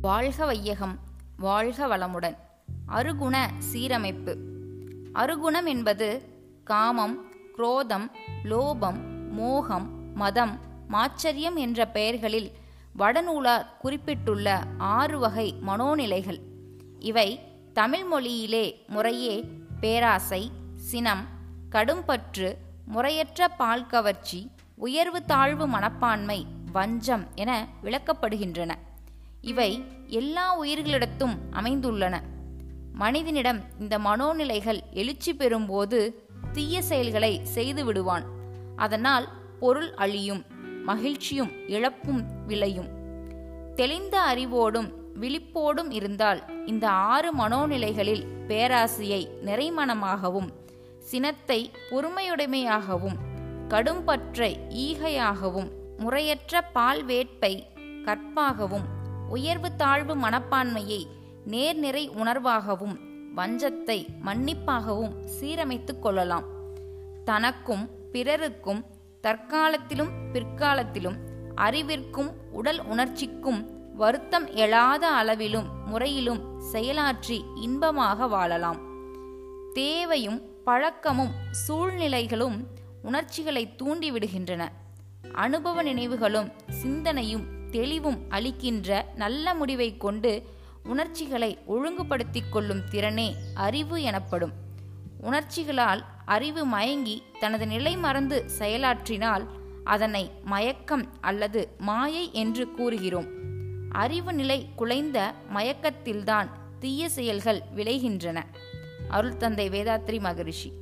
வாழ்க வையகம் வாழ்க வளமுடன். அருகுண சீரமைப்பு. அருகுணம் என்பது காமம் குரோதம் லோபம் மோகம் மதம் மாச்சரியம் என்ற பெயர்களில் வடநூலார் குறிப்பிட்டுள்ள ஆறு வகை மனோநிலைகள். இவை தமிழ் மொழியிலே முறையே பேராசை சினம் கடும்பற்று முறையற்ற பால் கவர்ச்சி உயர்வு தாழ்வு மனப்பான்மை வஞ்சம் என விளக்கப்படுகின்றன. இவை எல்லா உயிர்களிடத்தும் அமைந்துள்ளன. மனிதனிடம் இந்த மனோநிலைகள் எழுச்சி பெறும்போது தீய செயல்களை செய்து விடுவான். அதனால் பொருள் அழியும் மகிழ்ச்சியும் இழப்பும் விளையும். தெளிந்த அறிவோடும் விழிப்போடும் இருந்தால் இந்த ஆறு மனோநிலைகளில் பேராசையை நிறைமணமாகவும் சினத்தை பொறுமையுடைமையாகவும் கடும்பற்றை ஈகையாகவும் முறையற்ற பால் வேட்பை கற்பாகவும் உயர்வு தாழ்வு மனப்பான்மையை நேர்நிறை உணர்வாகவும் வஞ்சத்தை மன்னிப்பாகவும் சீரமைத்துக் கொள்ளலாம். தனக்கும் பிறருக்கும் தற்காலத்திலும் பிற்காலத்திலும் அறிவிற்கும் உடல் உணர்ச்சிக்கும் வருத்தம் எழாத அளவிலும் முறையிலும் செயலாற்றி இன்பமாக வாழலாம். தேவையும் பழக்கமும் சூழ்நிலைகளும் உணர்ச்சிகளை தூண்டிவிடுகின்றன. அனுபவ நினைவுகளும் சிந்தனையும் தெளிவும் அளிக்கின்ற நல்ல முடிவை கொண்டு உணர்ச்சிகளை ஒழுங்குபடுத்திக் கொள்ளும் திறனே அறிவு எனப்படும். உணர்ச்சிகளால் அறிவு மயங்கி தனது நிலை மறந்து செயலாற்றினால் அதனை மயக்கம் அல்லது மாயை என்று கூறுகிறோம். அறிவு நிலை குலைந்த மயக்கத்தில்தான் தீய செயல்கள் விளைகின்றன. அருள் தந்தை வேதாத்ரி மகரிஷி.